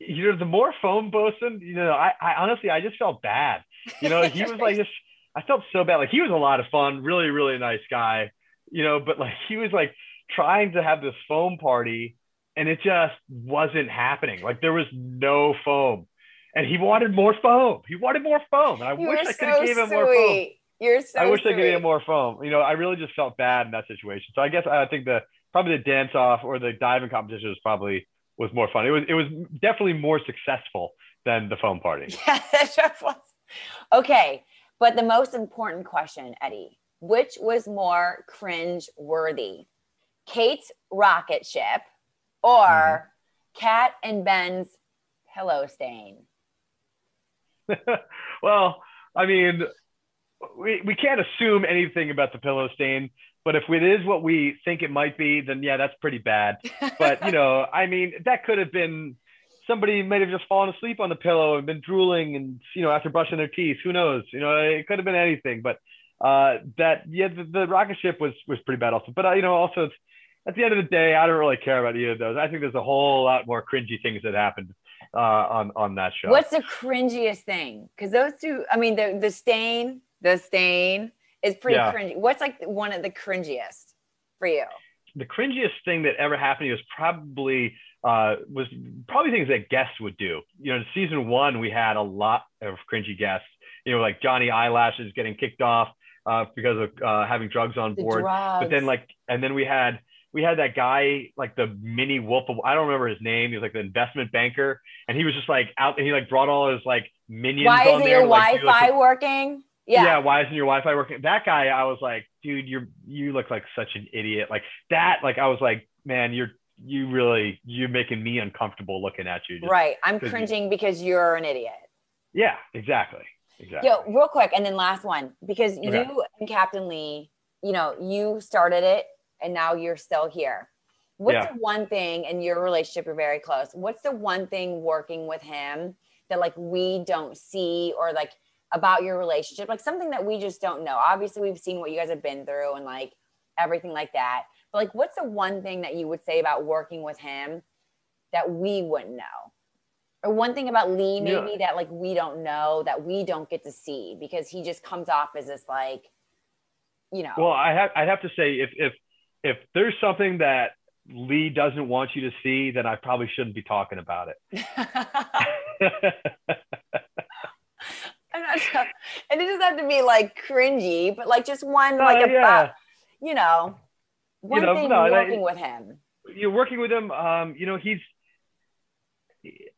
you know, the more foam bosun, you know, I, I honestly I just felt bad. You know, he was like just I felt so bad. Like he was a lot of fun, really, really nice guy. You know, but like he was like trying to have this foam party and it just wasn't happening. Like there was no foam. And he wanted more foam. He wanted more foam. And I You wish I could have so gave him more foam. You're so I wish sweet. I could get more foam. You know, I really just felt bad in that situation. So I guess I think the probably the dance off or the diving competition was probably was more fun. It was it was definitely more successful than the foam party. Yeah, that was. Okay, but the most important question, Eddie, which was more cringe worthy? Kate's rocket ship or Mm-hmm. Kat and Ben's pillow stain? well, I mean, we, we can't assume anything about the pillow stain, but if it is what we think it might be, then yeah, that's pretty bad. But you know, I mean, that could have been somebody might have just fallen asleep on the pillow and been drooling and you know after brushing their teeth. Who knows? You know, it could have been anything. But uh, that yeah, the, the rocket ship was was pretty bad also. But uh, you know, also it's at the end of the day, I don't really care about either of those. I think there's a whole lot more cringy things that happened uh, on on that show. What's the cringiest thing? Because those two, I mean, the the stain, the stain is pretty Yeah. cringy. What's like one of the cringiest for you? the cringiest thing that ever happened to me was probably uh, was probably things that guests would do. You know, in season one, we had a lot of cringy guests. You know, like Johnny Eyelashes getting kicked off uh, because of uh, having drugs on The board. drugs. But then, like, and then we had we had that guy, like the mini wolf of I don't remember his name. He was like the investment banker, and he was just like out. And he like brought all his like minions. why on isn't there, your like, Wi-Fi working? yeah. Yeah. why isn't your Wi-Fi working? That guy, I was like, dude, you're you look like such an idiot. Like that, like I was like, man, you're you really you're making me uncomfortable looking at you. Just- Right. I'm 'cause you- cringing because you're an idiot. Yeah, exactly. Exactly. Yo, real quick, and then last one because Okay. you and Captain Lee, you know, you started it, and now you're still here. What's Yeah. the one thing in your relationship? You're very close. What's the one thing working with him that like we don't see, or like about your relationship, like something that we just don't know? Obviously, we've seen what you guys have been through and like everything like that. But like, what's the one thing that you would say about working with him that we wouldn't know? Or one thing about Lee, Yeah. maybe that like we don't know that we don't get to see because he just comes off as this like, you know. Well, I have I'd have to say if if if there's something that Lee doesn't want you to see, then I probably shouldn't be talking about it. I'm not sure. And it doesn't have to be like cringy, but like just one No, like a, yeah. about, you know, one know, thing no, and I- working with him. you're working with him um you know he's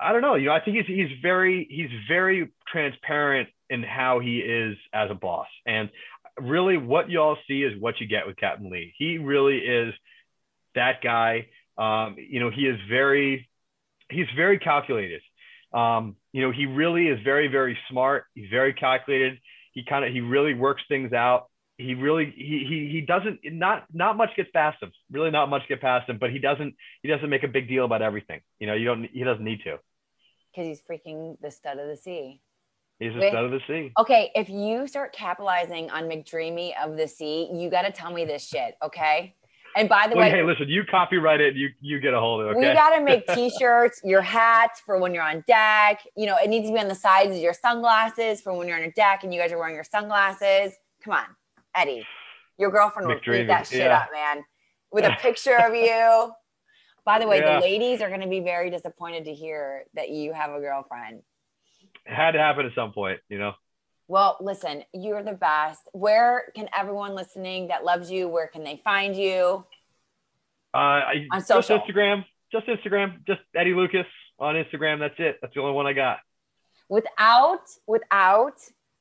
i don't know you know i think he's he's very he's very transparent in how he is as a boss and really what y'all see is what you get with captain lee he really is that guy um you know he is very he's very calculated um you know he really is very very smart he's very calculated he kind of he really works things out he really he he he doesn't not not much gets past him. Really, not much get past him. But he doesn't he doesn't make a big deal about everything. You know, you don't he doesn't need to. Because he's freaking the stud of the sea. He's a Wait. stud of the sea. Okay, if you start capitalizing on McDreamy of the Sea, you got to tell me this shit, okay? And by the way, hey, listen, you copyright it. You you get a hold of it. we got to make T-shirts, your hats for when you're on deck. You know, it needs to be on the sides of your sunglasses for when you're on a deck and you guys are wearing your sunglasses. Come on, Eddie, your girlfriend will eat that shit yeah. up, man, with a picture of you. By the way, Yeah. the ladies are going to be very disappointed to hear that you have a girlfriend. Had to happen at some point. You know. Well, listen, you're the best. Where can everyone listening that loves you, where can they find you? Uh, I, On just social. Instagram. Just Instagram. Just Eddie Lucas on Instagram. That's it. That's the only one I got. Without without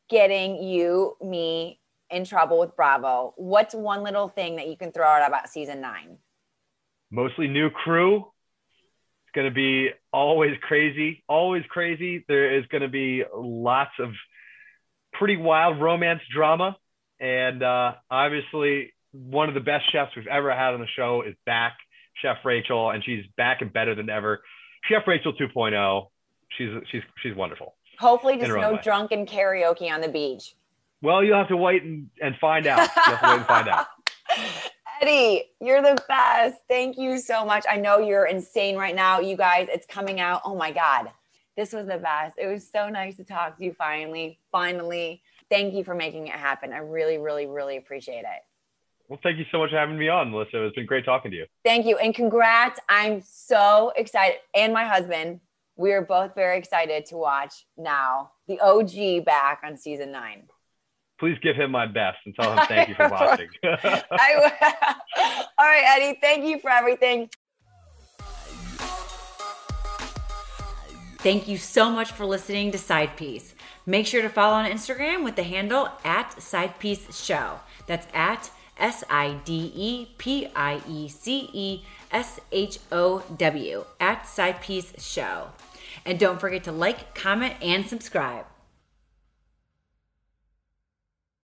getting you me in trouble with Bravo, what's one little thing that you can throw out about season 9? mostly new crew. It's going to be always crazy, always crazy. There is going to be lots of pretty wild romance drama. And uh, obviously, one of the best chefs we've ever had on the show is back, Chef Rachel, and she's back and better than ever. Chef Rachel 2.0. She's she's she's wonderful. Hopefully just no way. drunken karaoke on the beach. Well, you'll have to wait and, and find out. You have to wait and find out. Eddie, you're the best. Thank you so much. I know you're insane right now. You guys, it's coming out. Oh my God. This was the best. It was so nice to talk to you finally. Finally. Thank you for making it happen. I really, really, really appreciate it. Well, thank you so much for having me on, Melissa. It's been great talking to you. Thank you. And congrats. I'm so excited. And my husband, we are both very excited to watch now the OG back on season nine. Please give him my best and tell him thank you for watching. I will. All right, Eddie, thank you for everything. Thank you so much for listening to Side Piece. Make sure to follow on Instagram with the handle at Side Piece Show. That's at S I D E P I E C E S H O W at Side Piece Show. And don't forget to like, comment, and subscribe.